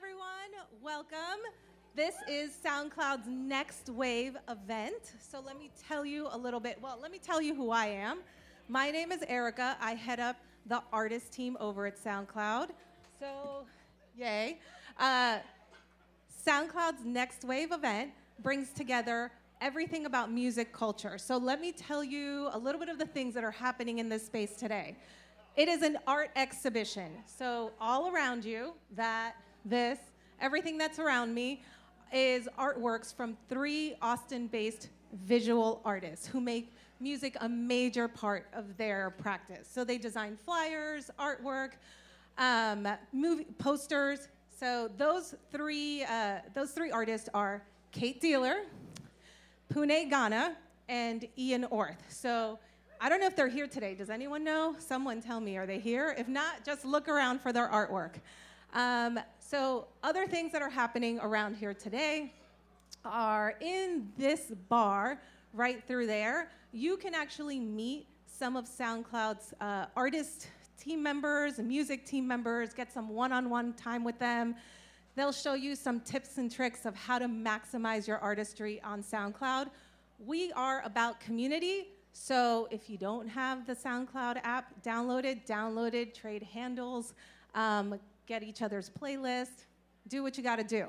everyone. Welcome. This is SoundCloud's next wave event. So let me tell you a little bit. Well, let me tell you who I am. My name is Erica. I head up the artist team over at SoundCloud. So, yay. Uh, SoundCloud's next wave event brings together everything about music culture. So let me tell you a little bit of the things that are happening in this space today. It is an art exhibition. So all around you, that, this, everything that's around me is artworks from three Austin-based visual artists who make music a major part of their practice. So they design flyers, artwork, um, movie posters. So those three, uh, those three artists are Kate Dealer, Pune Ghana, and Ian Orth. So I don't know if they're here today. Does anyone know? Someone tell me, are they here? If not, just look around for their artwork. Um, so, other things that are happening around here today are in this bar right through there. You can actually meet some of SoundCloud's uh, artist team members music team members, get some one on one time with them. They'll show you some tips and tricks of how to maximize your artistry on SoundCloud. We are about community, so if you don't have the SoundCloud app downloaded, downloaded, trade handles, um, get each other's playlist, do what you got to do.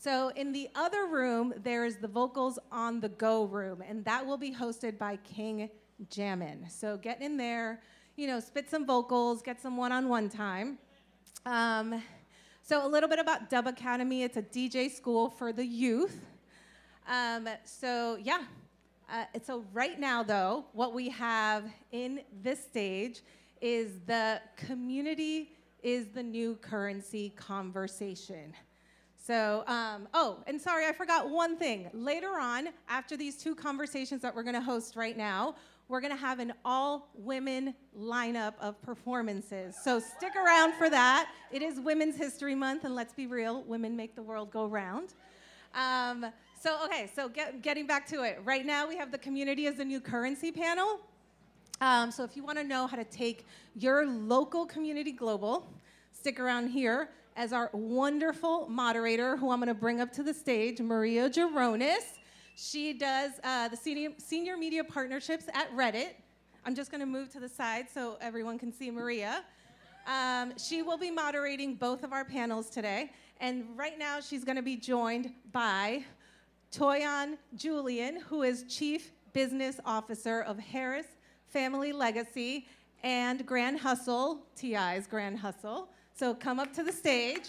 So in the other room, there's the vocals on the go room, and that will be hosted by King Jammin. So get in there, you know, spit some vocals, get some one-on-one time. Um, so a little bit about Dub Academy. It's a DJ school for the youth. Um, so yeah. Uh, so right now, though, what we have in this stage is the community is the new currency conversation. So, um, oh, and sorry, I forgot one thing. Later on, after these two conversations that we're going to host right now, we're going to have an all women lineup of performances. So stick around for that. It is Women's History Month, and let's be real, women make the world go round. Um, so, okay, so get, getting back to it. Right now, we have the Community as the New Currency panel. Um, so, if you want to know how to take your local community global, stick around here as our wonderful moderator, who I'm going to bring up to the stage, Maria Geronis. She does uh, the senior, senior media partnerships at Reddit. I'm just going to move to the side so everyone can see Maria. Um, she will be moderating both of our panels today. And right now, she's going to be joined by Thuy-An Julien, who is Chief Business Officer of Harris Family Legacy and Grand Hustle, TI's Grand Hustle. So come up to the stage.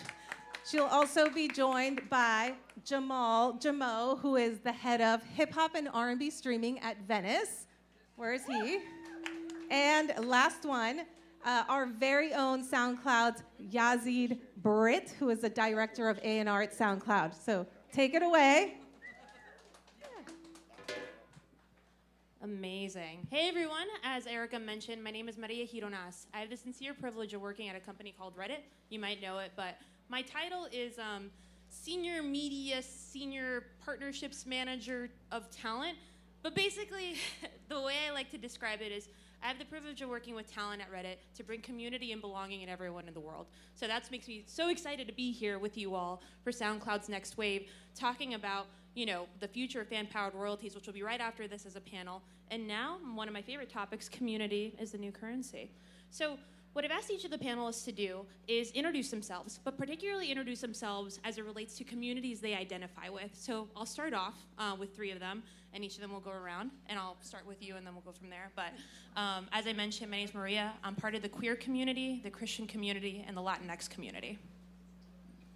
She'll also be joined by Jamal Jimoh, who is the head of hip hop and R&B streaming at Venice. Where is he? And last one, uh, our very own SoundCloud's Yazid Britt, who is the director of A&R at SoundCloud. So take it away. Amazing. Hey everyone, as Erica mentioned, my name is Maria Gironas. I have the sincere privilege of working at a company called Reddit. You might know it, but my title is um, Senior Media Senior Partnerships Manager of Talent. But basically, the way I like to describe it is I have the privilege of working with talent at Reddit to bring community and belonging in everyone in the world. So that makes me so excited to be here with you all for SoundCloud's Next Wave, talking about you know, the future of fan-powered royalties, which will be right after this as a panel. And now, one of my favorite topics, community is the new currency. So what I've asked each of the panelists to do is introduce themselves, but particularly introduce themselves as it relates to communities they identify with. So I'll start off uh, with three of them, and each of them will go around, and I'll start with you, and then we'll go from there. But um, as I mentioned, my name is Maria. I'm part of the queer community, the Christian community, and the Latinx community.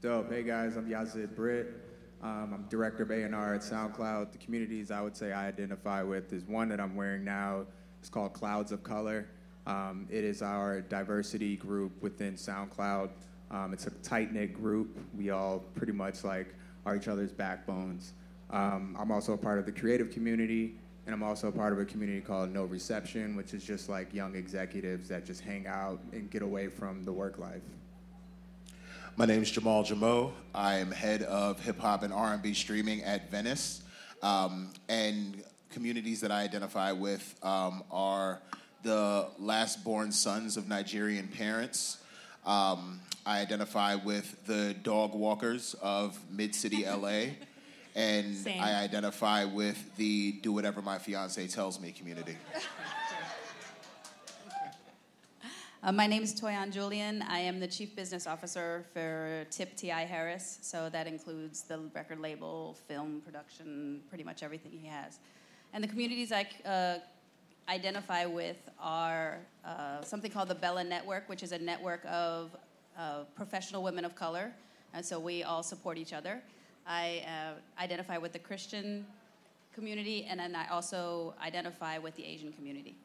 Dope. Hey guys, I'm Yazid Britt. Um, I'm director of A&R at SoundCloud. The communities I would say I identify with is one that I'm wearing now. It's called Clouds of Color. Um, it is our diversity group within SoundCloud. Um, it's a tight knit group. We all pretty much like are each other's backbones. Um, I'm also a part of the creative community, and I'm also a part of a community called No Reception, which is just like young executives that just hang out and get away from the work life. My name is Jamal Jimoh. I am head of hip hop and R&B streaming at Venice. Um, and communities that I identify with um, are the last born sons of Nigerian parents. Um, I identify with the dog walkers of Mid City LA. And Same. I identify with the do whatever my fiance tells me community. Uh, my name is Thuy-An Julien. I am the Chief Business Officer for Tip T.I. Harris. So that includes the record label, film production, pretty much everything he has. And the communities I uh, identify with are uh, something called the Bella Network, which is a network of uh, professional women of color. And so we all support each other. I uh, identify with the Christian community, and then I also identify with the Asian community.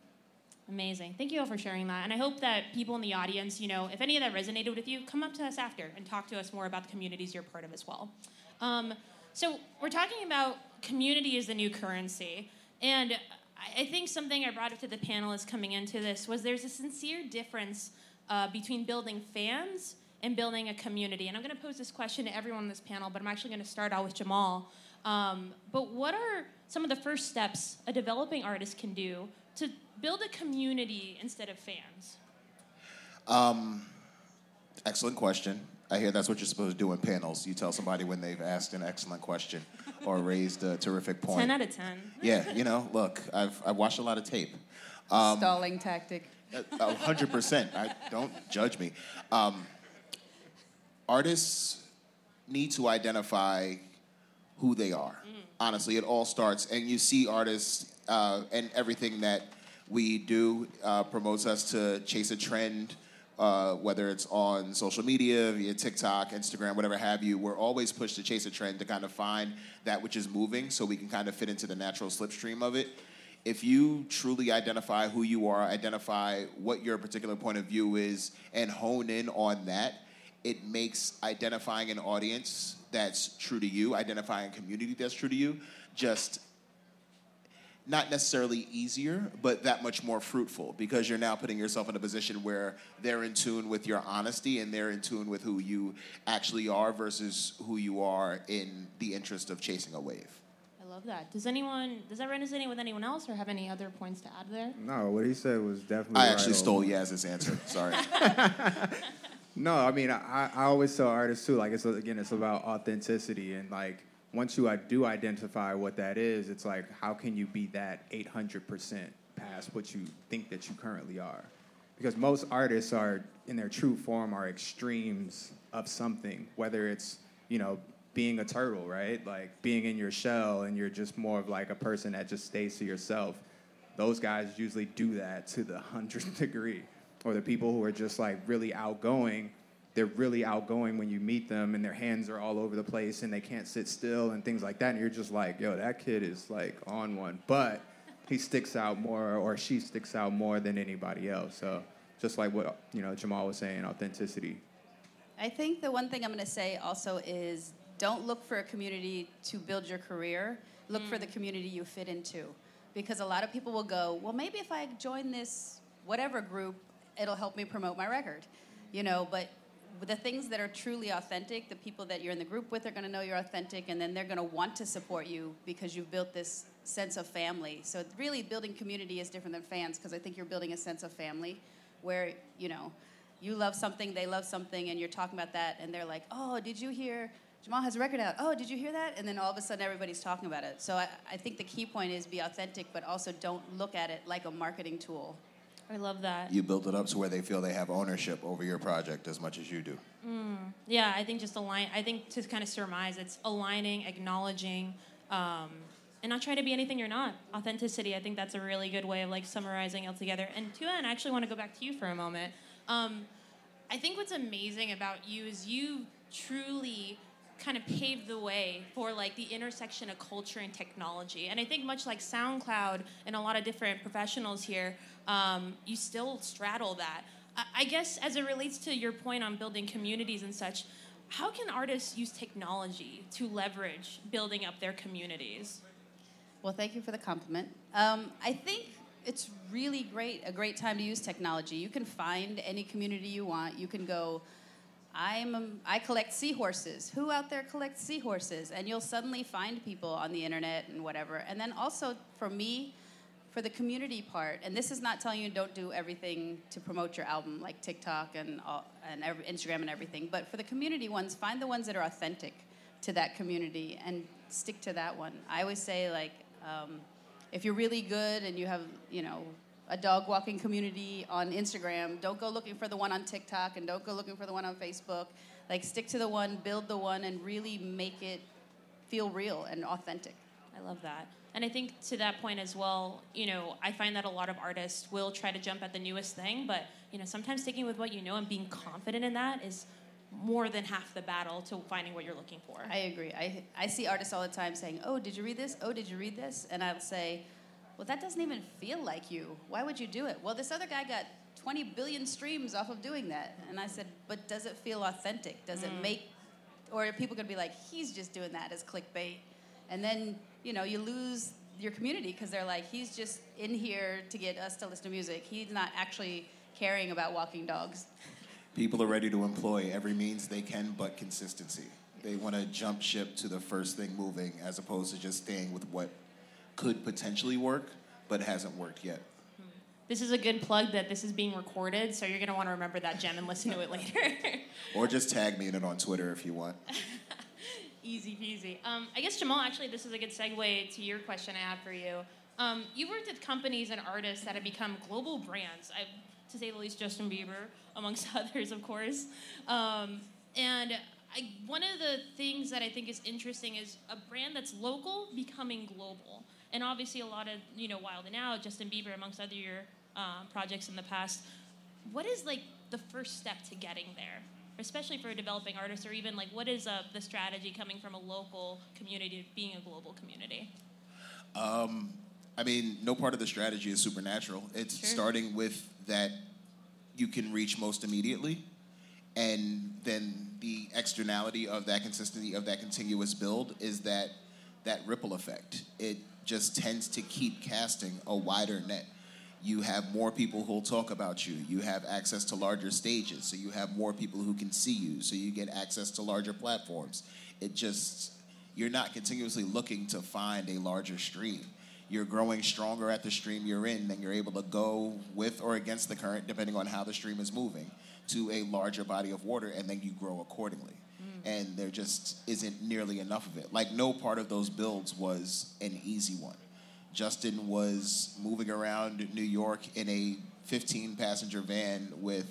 Amazing. Thank you all for sharing that. And I hope that people in the audience, you know, if any of that resonated with you, come up to us after and talk to us more about the communities you're part of as well. Um, so, we're talking about community as the new currency. And I think something I brought up to the panelists coming into this was there's a sincere difference uh, between building fans and building a community. And I'm going to pose this question to everyone on this panel, but I'm actually going to start out with Jamal. Um, but what are some of the first steps a developing artist can do to build a community instead of fans? Um, excellent question. I hear that's what you're supposed to do in panels. You tell somebody when they've asked an excellent question or raised a terrific point. 10 out of 10. Yeah, you know, look, I've, I've watched a lot of tape. Um, Stalling tactic. A hundred percent. I don't judge me. Um, artists need to identify who they are. Honestly, it all starts, and you see artists uh, and everything that we do uh, promotes us to chase a trend. Uh, whether it's on social media, via TikTok, Instagram, whatever have you, we're always pushed to chase a trend to kind of find that which is moving so we can kind of fit into the natural slipstream of it if you truly identify who you are, identify what your particular point of view is, and hone in on that, it makes identifying an audience that's true to you, identifying a community that's true to you, just not necessarily easier, but that much more fruitful because you're now putting yourself in a position where they're in tune with your honesty and they're in tune with who you actually are versus who you are in the interest of chasing a wave. I love that. Does anyone, does that resonate with anyone else or have any other points to add there? No, what he said was definitely. I right actually on. stole Yaz's answer. Sorry. No, I mean, I, I always tell artists too, like, it's again, it's about authenticity. And like, once you do identify what that is, it's like, how can you be that 800% past what you think that you currently are? Because most artists are, in their true form, are extremes of something, whether it's, you know, being a turtle, right? Like being in your shell and you're just more of like a person that just stays to yourself. Those guys usually do that to the hundredth degree or the people who are just like really outgoing they're really outgoing when you meet them and their hands are all over the place and they can't sit still and things like that and you're just like yo that kid is like on one but he sticks out more or she sticks out more than anybody else so just like what you know jamal was saying authenticity I think the one thing I'm going to say also is don't look for a community to build your career. Look for the mm. community you fit into. Because a lot of people will go, well, maybe if I join this whatever group, it'll help me promote my record. You know, but the things that are truly authentic, the people that you're in the group with are going to know you're authentic, and then they're going to want to support you because you've built this sense of family. So, really, building community is different than fans because I think you're building a sense of family where, you know, you love something, they love something, and you're talking about that, and they're like, oh, did you hear? Jamal has a record out. Oh, did you hear that? And then all of a sudden, everybody's talking about it. So I, I think the key point is be authentic, but also don't look at it like a marketing tool. I love that. you build it up to where they feel they have ownership over your project as much as you do. Yeah, I think just align. I think to kind of surmise, it's aligning, acknowledging, um, and not trying to be anything you're not. Authenticity. I think that's a really good way of like summarizing it together. And Thuy-An, I actually want to go back to you for a moment. Um, I think what's amazing about you is you truly kind of paved the way for like the intersection of culture and technology. And I think much like SoundCloud and a lot of different professionals here, um, you still straddle that. I, guess as it relates to your point on building communities and such, how can artists use technology to leverage building up their communities? Well, thank you for the compliment. Um, I think it's really great, a great time to use technology. You can find any community you want. You can go, I'm, um, I collect seahorses. Who out there collects seahorses? And you'll suddenly find people on the internet and whatever. And then also, for me, for the community part, and this is not telling you don't do everything to promote your album like TikTok and all, and every, Instagram and everything, but for the community ones, find the ones that are authentic to that community and stick to that one. I always say like, um, if you're really good and you have you know a dog walking community on Instagram, don't go looking for the one on TikTok and don't go looking for the one on Facebook. Like stick to the one, build the one, and really make it feel real and authentic. I love that. And I think to that point as well, you know, I find that a lot of artists will try to jump at the newest thing, but you know, sometimes sticking with what you know and being confident in that is more than half the battle to finding what you're looking for. I agree. I, I see artists all the time saying, Oh, did you read this? Oh, did you read this? And I'll say, Well, that doesn't even feel like you. Why would you do it? Well, this other guy got 20 billion streams off of doing that. And I said, But does it feel authentic? Does mm. it make, or are people going to be like, He's just doing that as clickbait? And then, you know, you lose your community because they're like, He's just in here to get us to listen to music. He's not actually caring about walking dogs. People are ready to employ every means they can, but consistency. They want to jump ship to the first thing moving as opposed to just staying with what could potentially work but hasn't worked yet. This is a good plug that this is being recorded, so you're going to want to remember that gem and listen to it later. or just tag me in it on Twitter if you want. Easy peasy. Um, I guess, Jamal, actually, this is a good segue to your question I have for you. Um, you worked with companies and artists that have become global brands. I've to say the least, Justin Bieber, amongst others, of course. Um, and I, one of the things that I think is interesting is a brand that's local becoming global. And obviously, a lot of, you know, Wild and Out, Justin Bieber, amongst other your uh, projects in the past. What is like the first step to getting there? Especially for developing artists, or even like what is uh, the strategy coming from a local community to being a global community? Um, I mean, no part of the strategy is supernatural. It's sure. starting with that you can reach most immediately, and then the externality of that consistency of that continuous build is that that ripple effect. It just tends to keep casting a wider net. You have more people who'll talk about you. You have access to larger stages, so you have more people who can see you. So you get access to larger platforms. It just you're not continuously looking to find a larger stream you're growing stronger at the stream you're in, then you're able to go with or against the current, depending on how the stream is moving, to a larger body of water, and then you grow accordingly. Mm. And there just isn't nearly enough of it. Like, no part of those builds was an easy one. Justin was moving around New York in a 15 passenger van with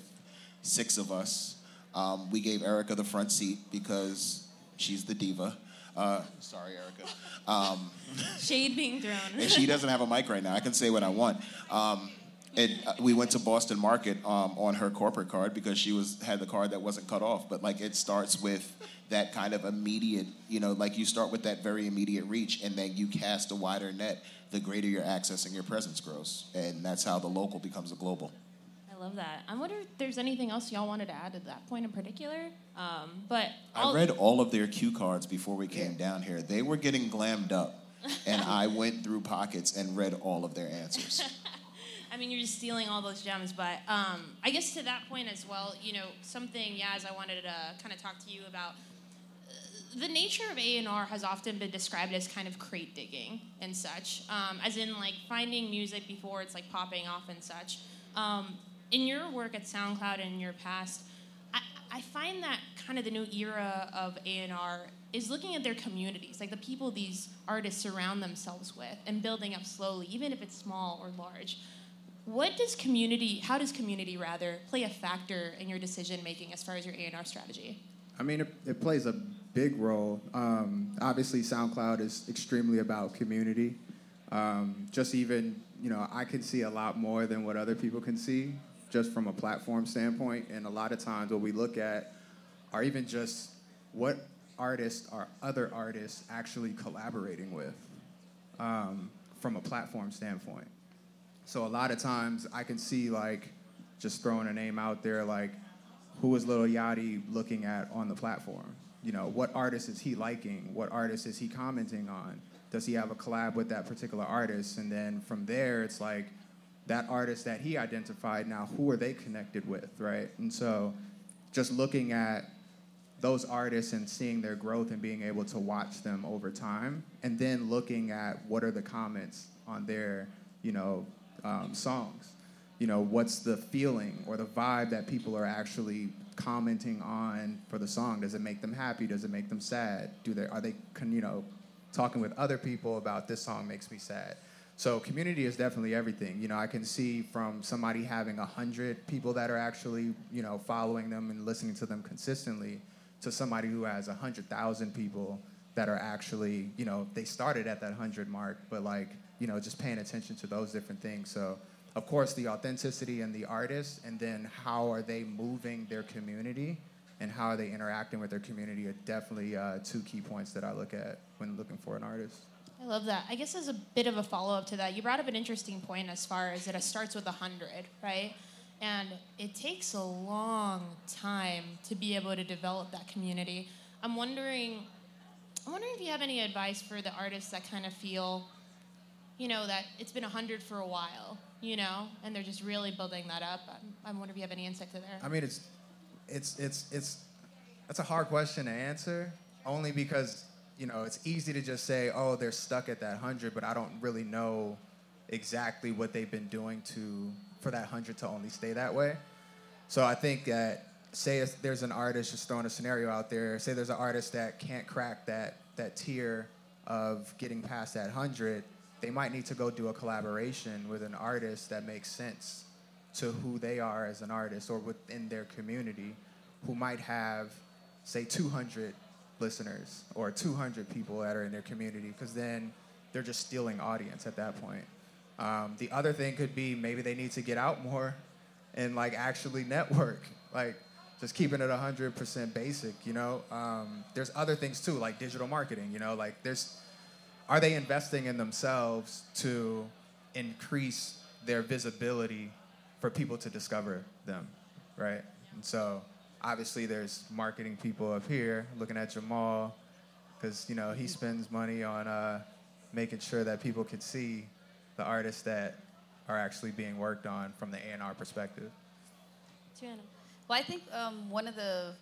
six of us. Um, we gave Erica the front seat because she's the diva. Uh, sorry, Erica. Um, Shade being thrown. and she doesn't have a mic right now. I can say what I want. Um, and uh, we went to Boston Market um, on her corporate card because she was had the card that wasn't cut off. But like it starts with that kind of immediate, you know, like you start with that very immediate reach, and then you cast a wider net. The greater your access and your presence grows, and that's how the local becomes a global I love that. I wonder if there's anything else y'all wanted to add to that point in particular. Um, but I'll... i read all of their cue cards before we came down here. They were getting glammed up, and I went through pockets and read all of their answers. I mean, you're just stealing all those gems, but um, I guess to that point as well, you know, something, Yaz, I wanted to kind of talk to you about. The nature of A&R has often been described as kind of crate digging and such, um, as in like finding music before it's like popping off and such. Um, in your work at SoundCloud and in your past, I, I find that kind of the new era of A&R is looking at their communities, like the people these artists surround themselves with, and building up slowly, even if it's small or large. What does community, how does community rather, play a factor in your decision making as far as your A&R strategy? I mean, it, it plays a big role. Um, obviously, SoundCloud is extremely about community. Um, just even, you know, I can see a lot more than what other people can see just from a platform standpoint. And a lot of times, what we look at are even just what artists are other artists actually collaborating with um, from a platform standpoint. So a lot of times, I can see like just throwing a name out there, like who is Lil Yachty looking at on the platform? You know, what artist is he liking? What artist is he commenting on? Does he have a collab with that particular artist? And then from there, it's like that artist that he identified now who are they connected with right and so just looking at those artists and seeing their growth and being able to watch them over time and then looking at what are the comments on their you know, um, songs. You know, what's the feeling or the vibe that people are actually commenting on for the song? Does it make them happy? Does it make them sad? Do they are they you know talking with other people about this song makes me sad? So community is definitely everything. You know, I can see from somebody having a hundred people that are actually you know following them and listening to them consistently, to somebody who has a hundred thousand people that are actually you know they started at that hundred mark, but like you know just paying attention to those different things. So of course, the authenticity and the artist, and then how are they moving their community and how are they interacting with their community are definitely uh, two key points that I look at when looking for an artist. I love that. I guess as a bit of a follow up to that, you brought up an interesting point as far as that it starts with 100, right? And it takes a long time to be able to develop that community. I'm wondering, I'm wondering if you have any advice for the artists that kind of feel, you know, that it's been 100 for a while, you know, and they're just really building that up. I'm, I wonder if you have any insight to there. I mean, it's, it's, it's, it's, that's a hard question to answer, only because you know it's easy to just say, oh, they're stuck at that hundred, but I don't really know exactly what they've been doing to for that hundred to only stay that way. So I think that say if there's an artist just throwing a scenario out there. Say there's an artist that can't crack that that tier of getting past that hundred they might need to go do a collaboration with an artist that makes sense to who they are as an artist or within their community who might have say 200 listeners or 200 people that are in their community because then they're just stealing audience at that point. Um, the other thing could be maybe they need to get out more and like actually network like just keeping it 100% basic you know? Um, there's other things too like digital marketing you know? Like there's are they investing in themselves to increase their visibility for people to discover them, right? And so obviously there's marketing people up here looking at Jamal because you know he spends money on uh, making sure that people can see the artists that are actually being worked on from the A&R perspective. Well, I think um, one of the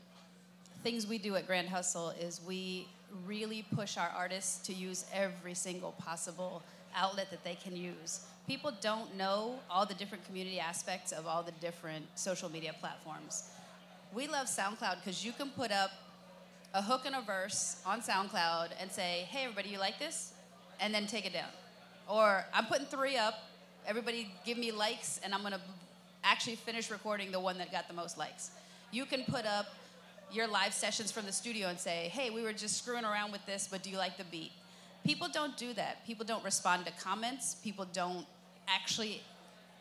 things we do at Grand Hustle is we really push our artists to use every single possible outlet that they can use. People don't know all the different community aspects of all the different social media platforms. We love SoundCloud because you can put up a hook and a verse on SoundCloud and say, hey, everybody, you like this? And then take it down. Or I'm putting three up, everybody give me likes, and I'm gonna actually finish recording the one that got the most likes. You can put up your live sessions from the studio and say, hey, we were just screwing around with this, but do you like the beat? People don't do that. People don't respond to comments. People don't actually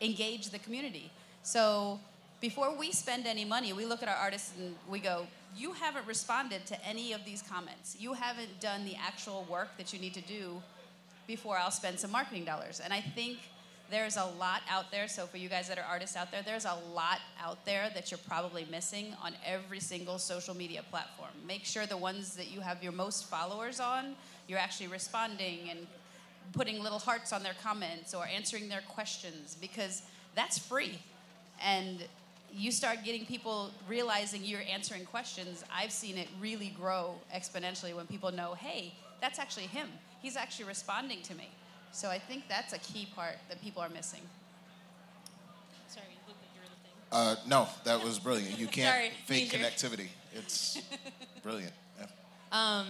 engage the community. So before we spend any money, we look at our artists and we go, you haven't responded to any of these comments. You haven't done the actual work that you need to do before I'll spend some marketing dollars. And I think there's a lot out there. So, for you guys that are artists out there, there's a lot out there that you're probably missing on every single social media platform. Make sure the ones that you have your most followers on, you're actually responding and putting little hearts on their comments or answering their questions because that's free. And you start getting people realizing you're answering questions. I've seen it really grow exponentially when people know, hey, that's actually him. He's actually responding to me. So I think that's a key part that people are missing. Sorry, you like you were the thing. Uh, no, that was brilliant. You can't Sorry, fake major. connectivity. It's brilliant. Yeah. Um,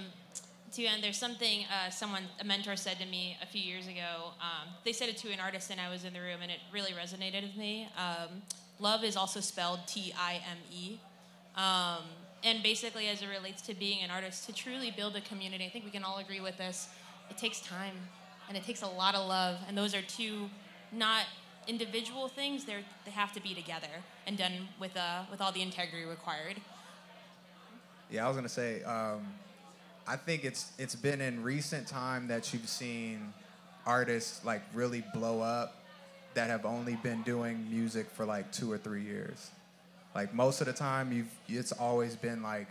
to end, there's something uh, someone, a mentor said to me a few years ago. Um, they said it to an artist, and I was in the room, and it really resonated with me. Um, love is also spelled T I M E. Um, and basically, as it relates to being an artist, to truly build a community, I think we can all agree with this. It takes time, and it takes a lot of love, and those are two not individual things. They're, they have to be together and done with uh, with all the integrity required. Yeah, I was gonna say. Um, I think it's it's been in recent time that you've seen artists like really blow up that have only been doing music for like two or three years. Like most of the time, you've it's always been like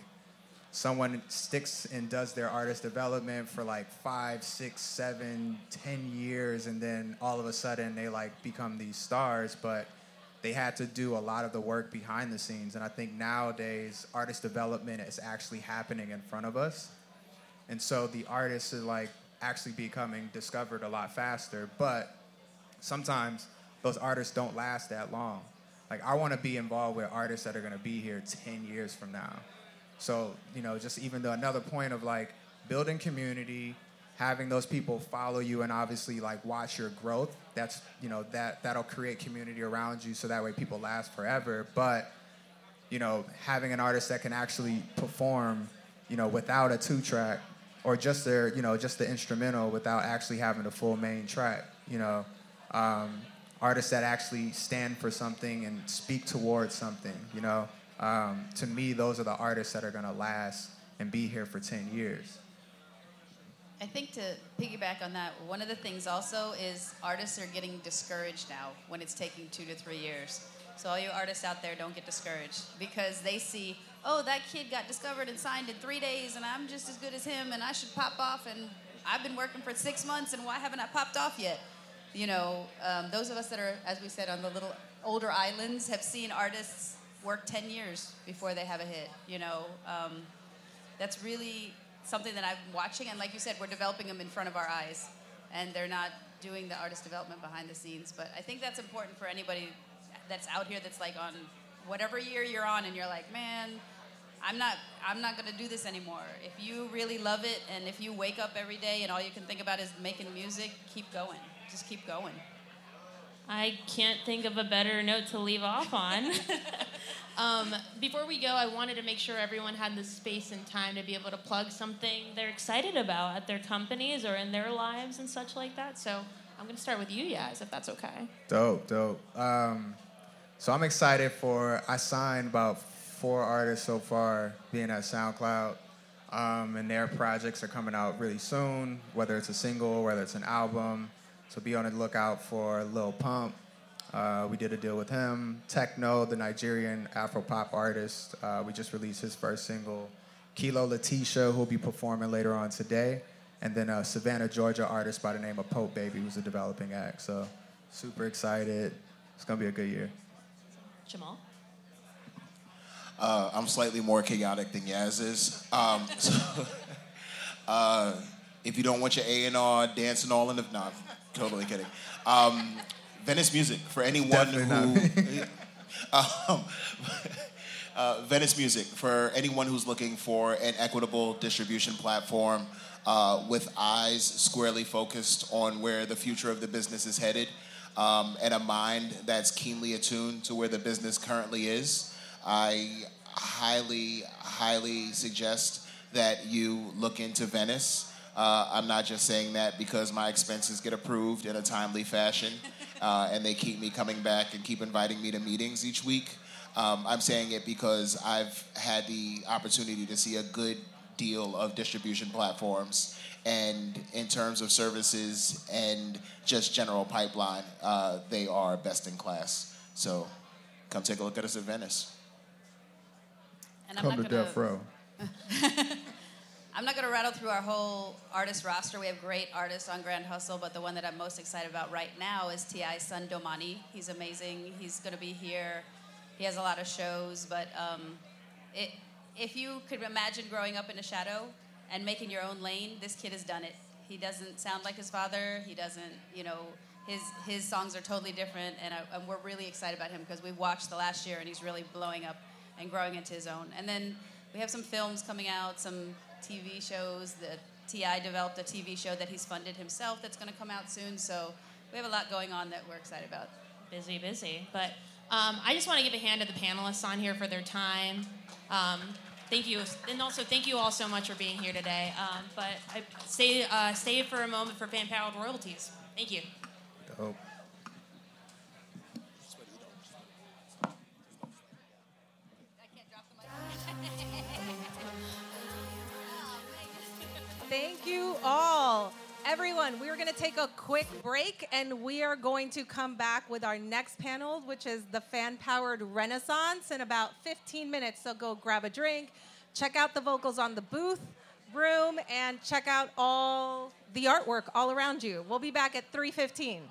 someone sticks and does their artist development for like five, six, seven, ten years, and then all of a sudden they like become these stars. But they had to do a lot of the work behind the scenes. And I think nowadays artist development is actually happening in front of us. And so the artists are like actually becoming discovered a lot faster. But sometimes those artists don't last that long. Like I want to be involved with artists that are going to be here 10 years from now. So, you know, just even though another point of like building community, having those people follow you and obviously like watch your growth, that's, you know, that that'll create community around you so that way people last forever. But, you know, having an artist that can actually perform, you know, without a two track or just their, you know, just the instrumental without actually having the full main track, you know. Um, artists that actually stand for something and speak towards something, you know. Um, to me, those are the artists that are gonna last and be here for 10 years. I think to piggyback on that, one of the things also is artists are getting discouraged now when it's taking two to three years. So all you artists out there, don't get discouraged because they see, oh, that kid got discovered and signed in three days, and I'm just as good as him, and I should pop off, and I've been working for six months, and why haven't I popped off yet? You know, um, those of us that are, as we said, on the little older islands have seen artists work 10 years before they have a hit. You know, um, that's really something that I'm watching, and like you said, we're developing them in front of our eyes, and they're not doing the artist development behind the scenes. But I think that's important for anybody that's out here that's like on whatever year you're on, and you're like, man, I'm not I'm not gonna do this anymore. If you really love it, and if you wake up every day and all you can think about is making music, keep going. Just keep going. I can't think of a better note to leave off on. um, before we go, I wanted to make sure everyone had the space and time to be able to plug something they're excited about at their companies or in their lives and such like that. So I'm going to start with you guys, if that's okay. Dope, dope. Um, so I'm excited for, I signed about four artists so far being at SoundCloud. Um, and their projects are coming out really soon, whether it's a single, whether it's an album. So be on the lookout for Lil Pump. Uh, we did a deal with him. Tekno, the Nigerian Afro pop artist, uh, we just released his first single. Kilo Letitia, who'll be performing later on today. And then a Savannah, Georgia artist by the name of Pope Baby, who's a developing act. So super excited. It's gonna be a good year. Jamal? Uh, I'm slightly more chaotic than Yaz is. Um, so, uh, if you don't want your A and R dancing all in the, no, totally kidding. Um, Venice Music for anyone Definitely who. um, uh, Venice Music for anyone who's looking for an equitable distribution platform uh, with eyes squarely focused on where the future of the business is headed um, and a mind that's keenly attuned to where the business currently is. I highly, highly suggest that you look into Venice. Uh, I'm not just saying that because my expenses get approved in a timely fashion uh, and they keep me coming back and keep inviting me to meetings each week. Um, I'm saying it because I've had the opportunity to see a good deal of distribution platforms. And in terms of services and just general pipeline, uh, they are best in class. So come take a look at us at Venice. And I'm Come to gonna, death row. I'm not going to rattle through our whole artist roster. We have great artists on Grand Hustle, but the one that I'm most excited about right now is T.I.'s son, Domani. He's amazing. He's going to be here. He has a lot of shows, but um, it, if you could imagine growing up in a shadow and making your own lane, this kid has done it. He doesn't sound like his father. He doesn't, you know, his, his songs are totally different, and, I, and we're really excited about him because we've watched the last year, and he's really blowing up and growing into his own. And then we have some films coming out, some TV shows. The Ti developed a TV show that he's funded himself that's going to come out soon. So we have a lot going on that we're excited about. Busy, busy. But um, I just want to give a hand to the panelists on here for their time. Um, thank you, and also thank you all so much for being here today. Um, but I stay uh, stay for a moment for fan powered royalties. Thank you. Dope. Thank you all. Everyone, we are going to take a quick break and we are going to come back with our next panel, which is the fan powered renaissance in about 15 minutes. So go grab a drink, check out the vocals on the booth room, and check out all the artwork all around you. We'll be back at 315.